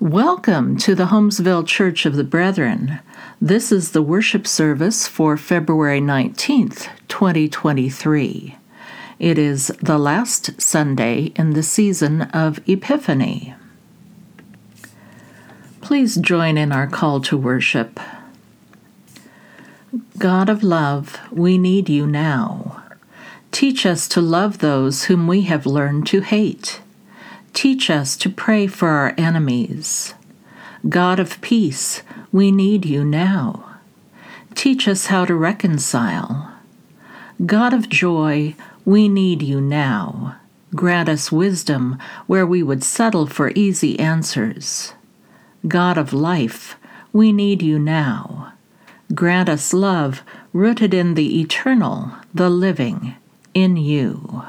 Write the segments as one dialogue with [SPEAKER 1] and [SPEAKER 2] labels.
[SPEAKER 1] Welcome to the Holmesville Church of the Brethren. This is the worship service for February 19th, 2023. It is the last Sunday in the season of Epiphany. Please join in our call to worship. God of love, we need you now. Teach us to love those whom we have learned to hate Teach us to pray for our enemies. God of peace, we need you now. Teach us how to reconcile. God of joy, we need you now. Grant us wisdom where we would settle for easy answers. God of life, we need you now. Grant us love rooted in the eternal, the living, in you.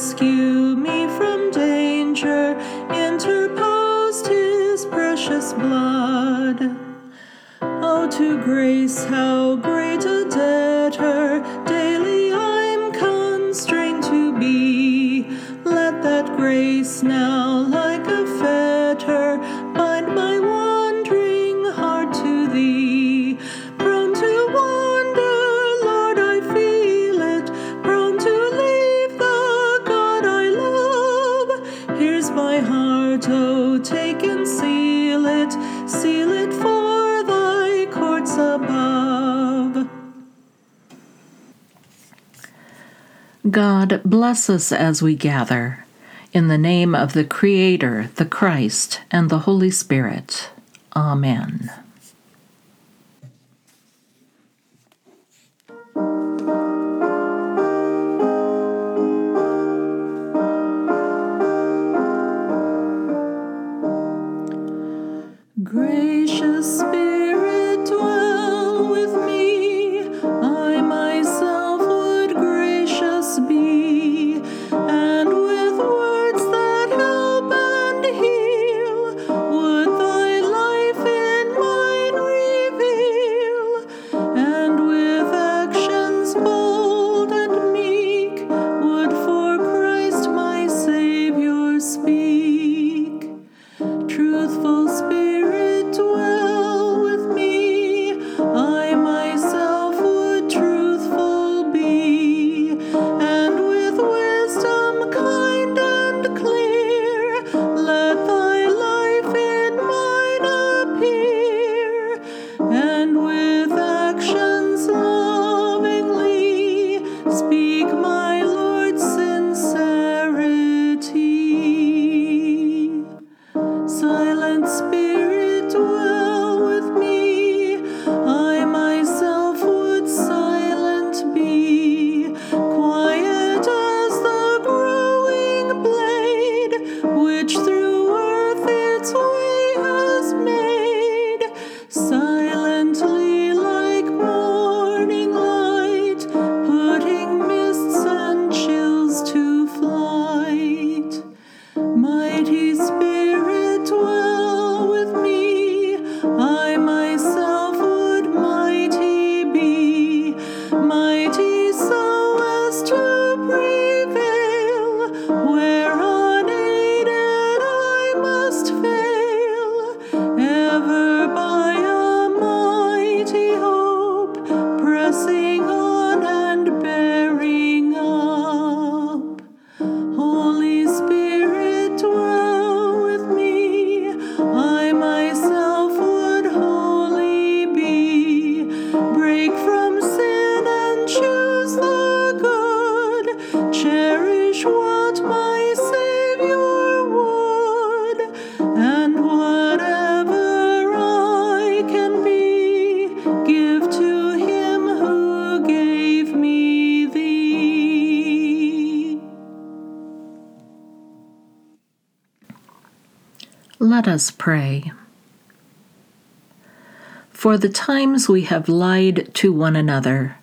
[SPEAKER 1] rescue me from danger, interposed his precious blood. Oh, to grace, how God, bless us as we gather. In the name of the Creator, the Christ, and the Holy Spirit. Amen. Us pray. For the times we have lied to one another,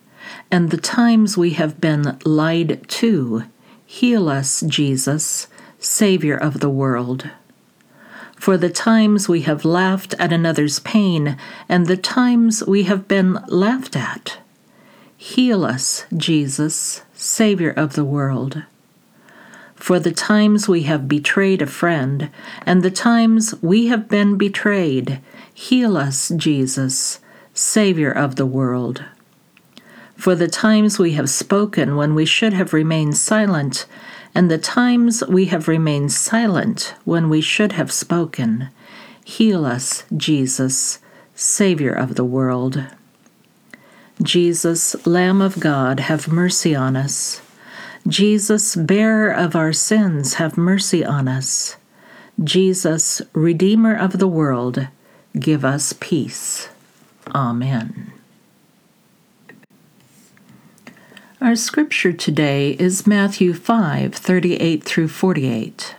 [SPEAKER 1] and the times we have been lied to, heal us, Jesus, Savior of the world. For the times we have laughed at another's pain, and the times we have been laughed at, heal us, Jesus, Savior of the world for the times we have betrayed a friend, and the times we have been betrayed. Heal us, Jesus, Savior of the world. For the times we have spoken when we should have remained silent, and the times we have remained silent when we should have spoken. Heal us, Jesus, Savior of the world. Jesus, Lamb of God, have mercy on us. Jesus, bearer of our sins, have mercy on us. Jesus, Redeemer of the world, give us peace. Amen. Our scripture today is Matthew 5 38 through 48.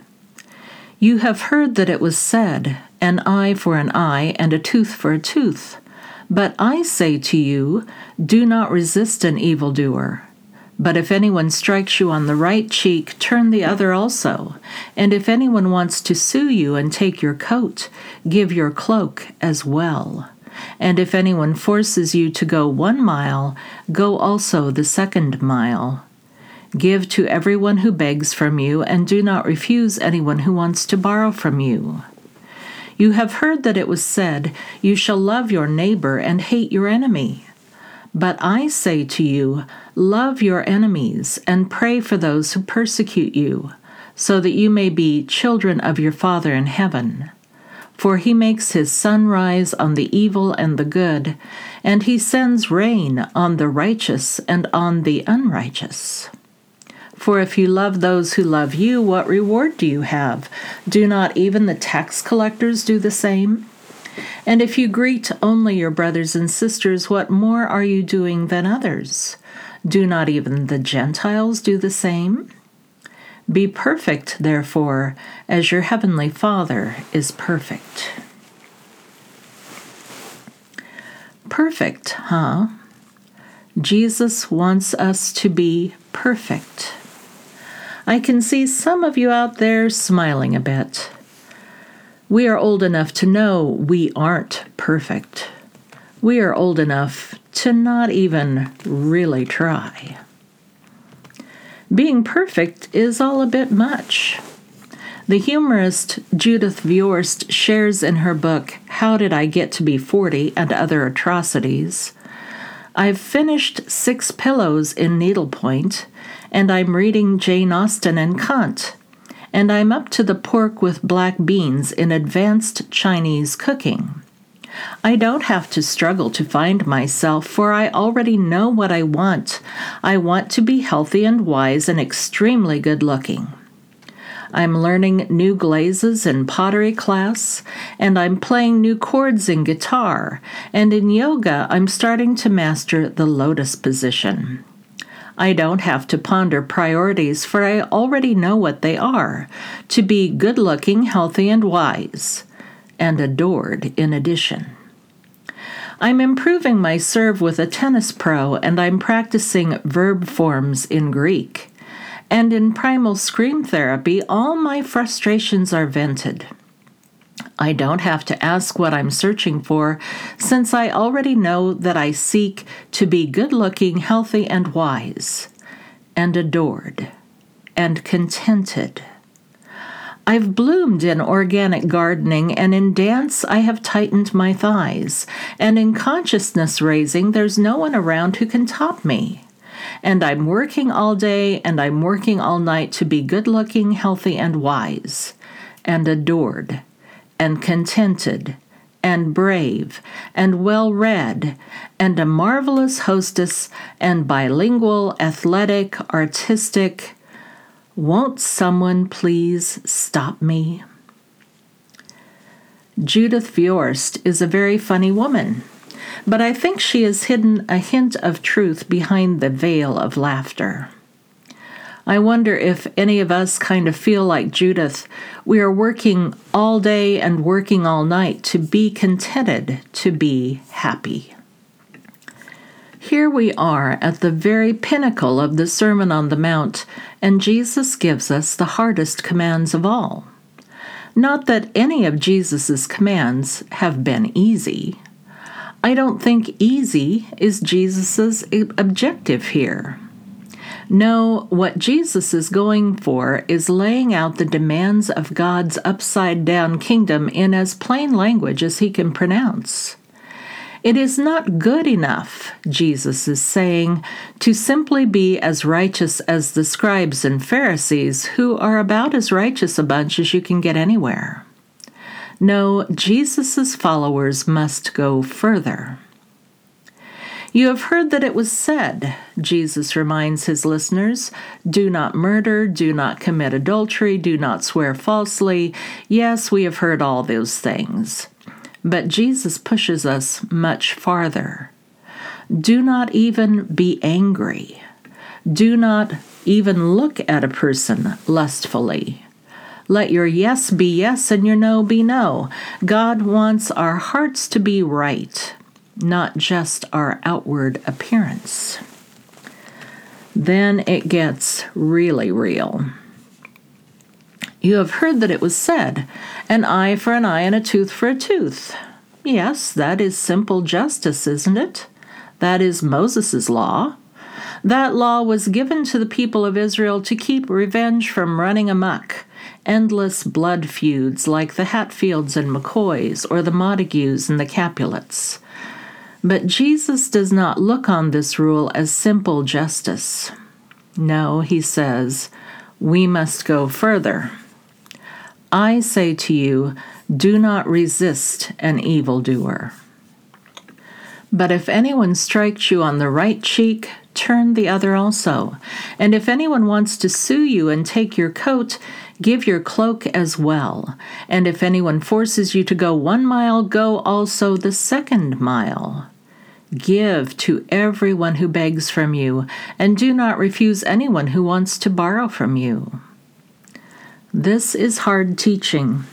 [SPEAKER 1] You have heard that it was said, An eye for an eye, and a tooth for a tooth. But I say to you, do not resist an evildoer. But if anyone strikes you on the right cheek, turn the other also. And if anyone wants to sue you and take your coat, give your cloak as well. And if anyone forces you to go one mile, go also the second mile. Give to everyone who begs from you, and do not refuse anyone who wants to borrow from you. You have heard that it was said, You shall love your neighbor and hate your enemy. But I say to you, love your enemies and pray for those who persecute you, so that you may be children of your Father in heaven. For he makes his sun rise on the evil and the good, and he sends rain on the righteous and on the unrighteous. For if you love those who love you, what reward do you have? Do not even the tax collectors do the same? And if you greet only your brothers and sisters, what more are you doing than others? Do not even the Gentiles do the same? Be perfect, therefore, as your heavenly Father is perfect. Perfect, huh? Jesus wants us to be perfect. I can see some of you out there smiling a bit. We are old enough to know we aren't perfect. We are old enough to not even really try. Being perfect is all a bit much. The humorist Judith Viorst shares in her book, How Did I Get to Be 40 and Other Atrocities? I've finished Six Pillows in Needlepoint, and I'm reading Jane Austen and Kant and I'm up to the pork with black beans in advanced Chinese cooking. I don't have to struggle to find myself, for I already know what I want. I want to be healthy and wise and extremely good looking. I'm learning new glazes in pottery class, and I'm playing new chords in guitar, and in yoga, I'm starting to master the lotus position. I don't have to ponder priorities, for I already know what they are to be good looking, healthy, and wise, and adored in addition. I'm improving my serve with a tennis pro, and I'm practicing verb forms in Greek. And in primal scream therapy, all my frustrations are vented. I don't have to ask what I'm searching for, since I already know that I seek to be good looking, healthy, and wise, and adored, and contented. I've bloomed in organic gardening, and in dance I have tightened my thighs, and in consciousness raising there's no one around who can top me. And I'm working all day and I'm working all night to be good looking, healthy, and wise, and adored and contented and brave and well read and a marvelous hostess and bilingual, athletic, artistic. Won't someone please stop me? Judith Viorst is a very funny woman, but I think she has hidden a hint of truth behind the veil of laughter. I wonder if any of us kind of feel like Judith. We are working all day and working all night to be contented, to be happy. Here we are at the very pinnacle of the Sermon on the Mount, and Jesus gives us the hardest commands of all. Not that any of Jesus' commands have been easy. I don't think easy is Jesus' objective here. No, what Jesus is going for is laying out the demands of God's upside down kingdom in as plain language as he can pronounce. It is not good enough, Jesus is saying, to simply be as righteous as the scribes and Pharisees, who are about as righteous a bunch as you can get anywhere. No, Jesus' followers must go further. You have heard that it was said, Jesus reminds his listeners, do not murder, do not commit adultery, do not swear falsely. Yes, we have heard all those things. But Jesus pushes us much farther. Do not even be angry. Do not even look at a person lustfully. Let your yes be yes and your no be no. God wants our hearts to be right not just our outward appearance. Then it gets really real. You have heard that it was said, an eye for an eye and a tooth for a tooth. Yes, that is simple justice, isn't it? That is Moses' law. That law was given to the people of Israel to keep revenge from running amuck, endless blood feuds like the Hatfields and McCoys or the Montagues and the Capulets. But Jesus does not look on this rule as simple justice. No, he says, we must go further. I say to you, do not resist an evildoer. But if anyone strikes you on the right cheek, turn the other also. And if anyone wants to sue you and take your coat, give your cloak as well. And if anyone forces you to go one mile, go also the second mile. Give to everyone who begs from you, and do not refuse anyone who wants to borrow from you. This is hard teaching.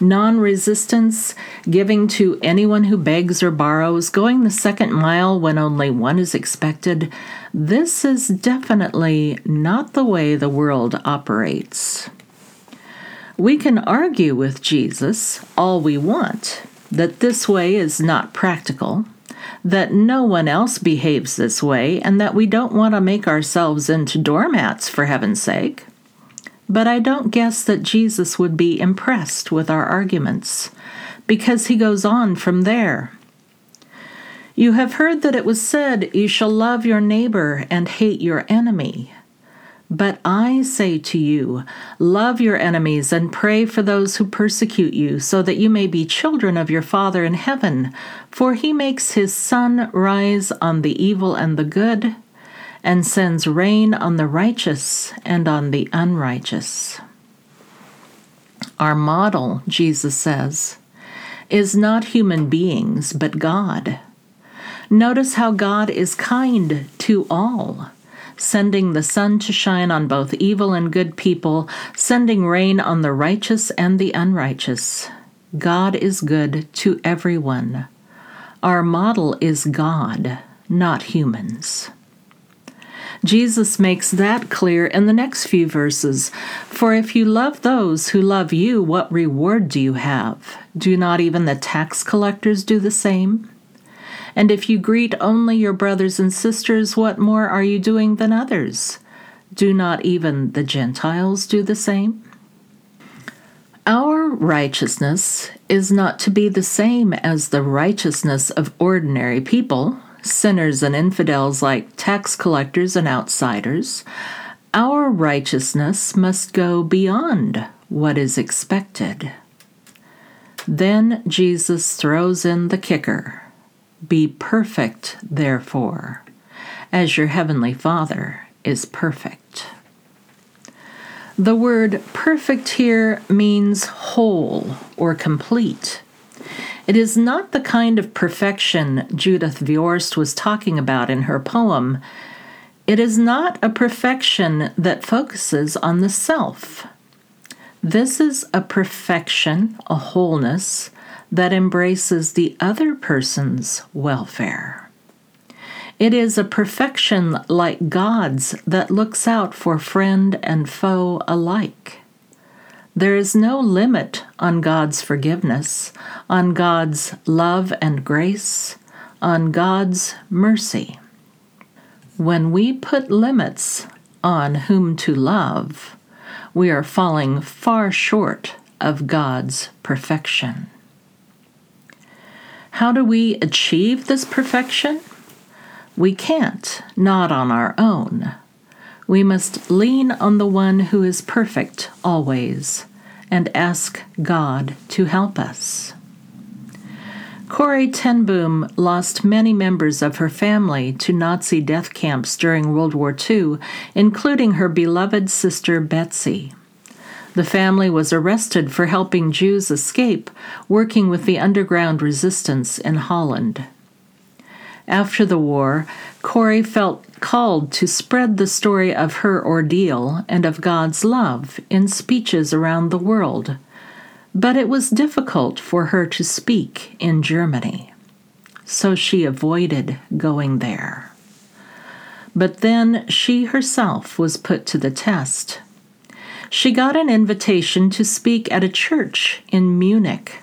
[SPEAKER 1] Non resistance, giving to anyone who begs or borrows, going the second mile when only one is expected, this is definitely not the way the world operates. We can argue with Jesus all we want that this way is not practical that no one else behaves this way and that we don't want to make ourselves into doormats for heaven's sake. But I don't guess that Jesus would be impressed with our arguments, because he goes on from there. You have heard that it was said, You shall love your neighbor and hate your enemy. But I say to you, love your enemies and pray for those who persecute you, so that you may be children of your Father in heaven. For he makes his sun rise on the evil and the good, and sends rain on the righteous and on the unrighteous. Our model, Jesus says, is not human beings, but God. Notice how God is kind to all sending the sun to shine on both evil and good people, sending rain on the righteous and the unrighteous. God is good to everyone. Our model is God, not humans. Jesus makes that clear in the next few verses. For if you love those who love you, what reward do you have? Do not even the tax collectors do the same? And if you greet only your brothers and sisters, what more are you doing than others? Do not even the Gentiles do the same? Our righteousness is not to be the same as the righteousness of ordinary people, sinners and infidels like tax collectors and outsiders. Our righteousness must go beyond what is expected. Then Jesus throws in the kicker. Be perfect, therefore, as your heavenly Father is perfect. The word perfect here means whole or complete. It is not the kind of perfection Judith Viorst was talking about in her poem. It is not a perfection that focuses on the self. This is a perfection, a wholeness, that embraces the other person's welfare. It is a perfection like God's that looks out for friend and foe alike. There is no limit on God's forgiveness, on God's love and grace, on God's mercy. When we put limits on whom to love, we are falling far short of God's perfection. How do we achieve this perfection? We can't, not on our own. We must lean on the one who is perfect always and ask God to help us. Corrie ten Boom lost many members of her family to Nazi death camps during World War II, including her beloved sister Betsy. The family was arrested for helping Jews escape, working with the underground resistance in Holland. After the war, Corrie felt called to spread the story of her ordeal and of God's love in speeches around the world but it was difficult for her to speak in Germany, so she avoided going there. But then she herself was put to the test. She got an invitation to speak at a church in Munich.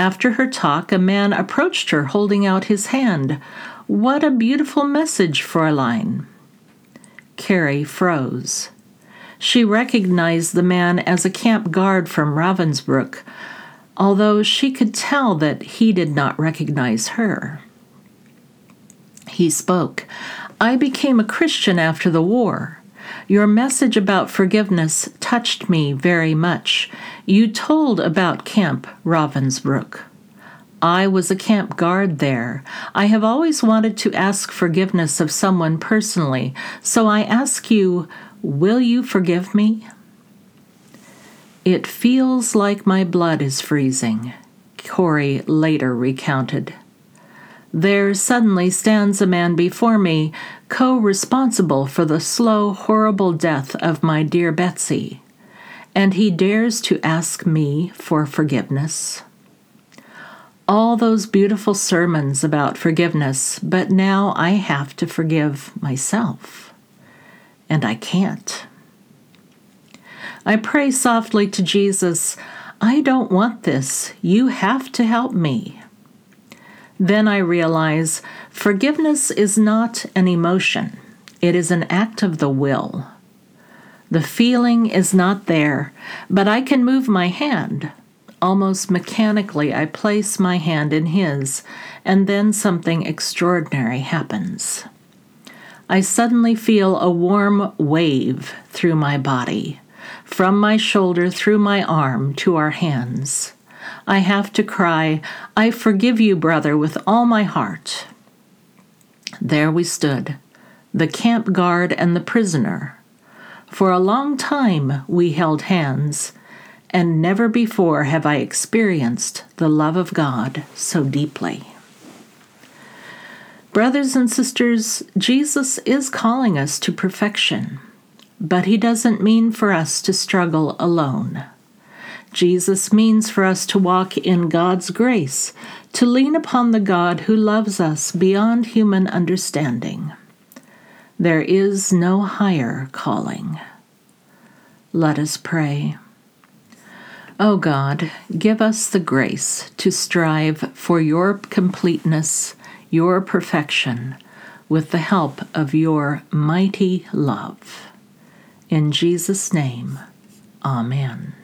[SPEAKER 1] After her talk, a man approached her holding out his hand. What a beautiful message, Fräulein! Corrie froze. She recognized the man as a camp guard from Ravensbrück, although she could tell that he did not recognize her. He spoke, I became a Christian after the war. Your message about forgiveness touched me very much. You told about Camp Ravensbrück. I was a camp guard there. I have always wanted to ask forgiveness of someone personally, so I ask you, Will you forgive me? It feels like my blood is freezing, Corrie later recounted. There suddenly stands a man before me, co responsible for the slow, horrible death of my dear Betsy, and he dares to ask me for forgiveness. All those beautiful sermons about forgiveness, but now I have to forgive myself and I can't. I pray softly to Jesus, I don't want this. You have to help me. Then I realize forgiveness is not an emotion, it is an act of the will. The feeling is not there, but I can move my hand. Almost mechanically, I place my hand in his, and then something extraordinary happens. I suddenly feel a warm wave through my body, from my shoulder through my arm to our hands. I have to cry, I forgive you, brother, with all my heart. There we stood, the camp guard and the prisoner. For a long time we held hands, and never before have I experienced the love of God so deeply. Brothers and sisters, Jesus is calling us to perfection, but he doesn't mean for us to struggle alone. Jesus means for us to walk in God's grace, to lean upon the God who loves us beyond human understanding. There is no higher calling. Let us pray. O oh God, give us the grace to strive for your completeness your perfection with the help of your mighty love. In Jesus' name, Amen.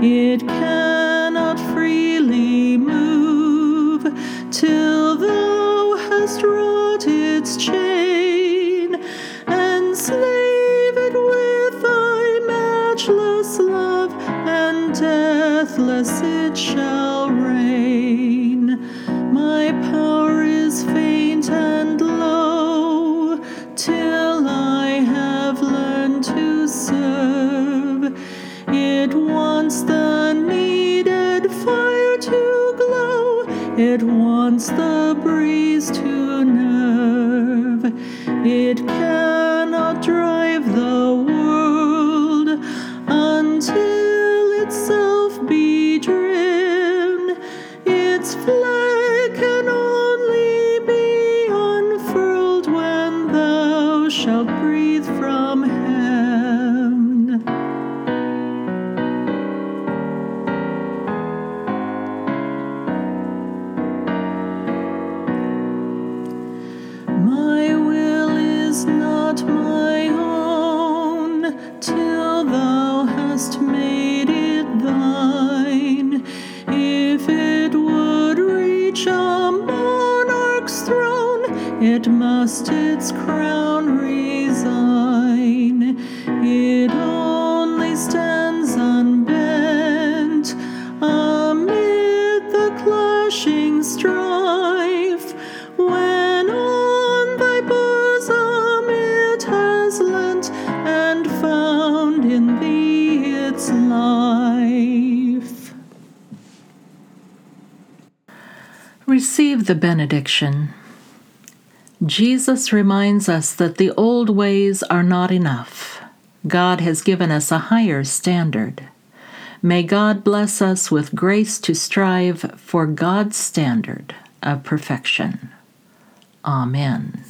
[SPEAKER 1] It can the benediction. Jesus reminds us that the old ways are not enough. God has given us a higher standard. May God bless us with grace to strive for God's standard of perfection. Amen.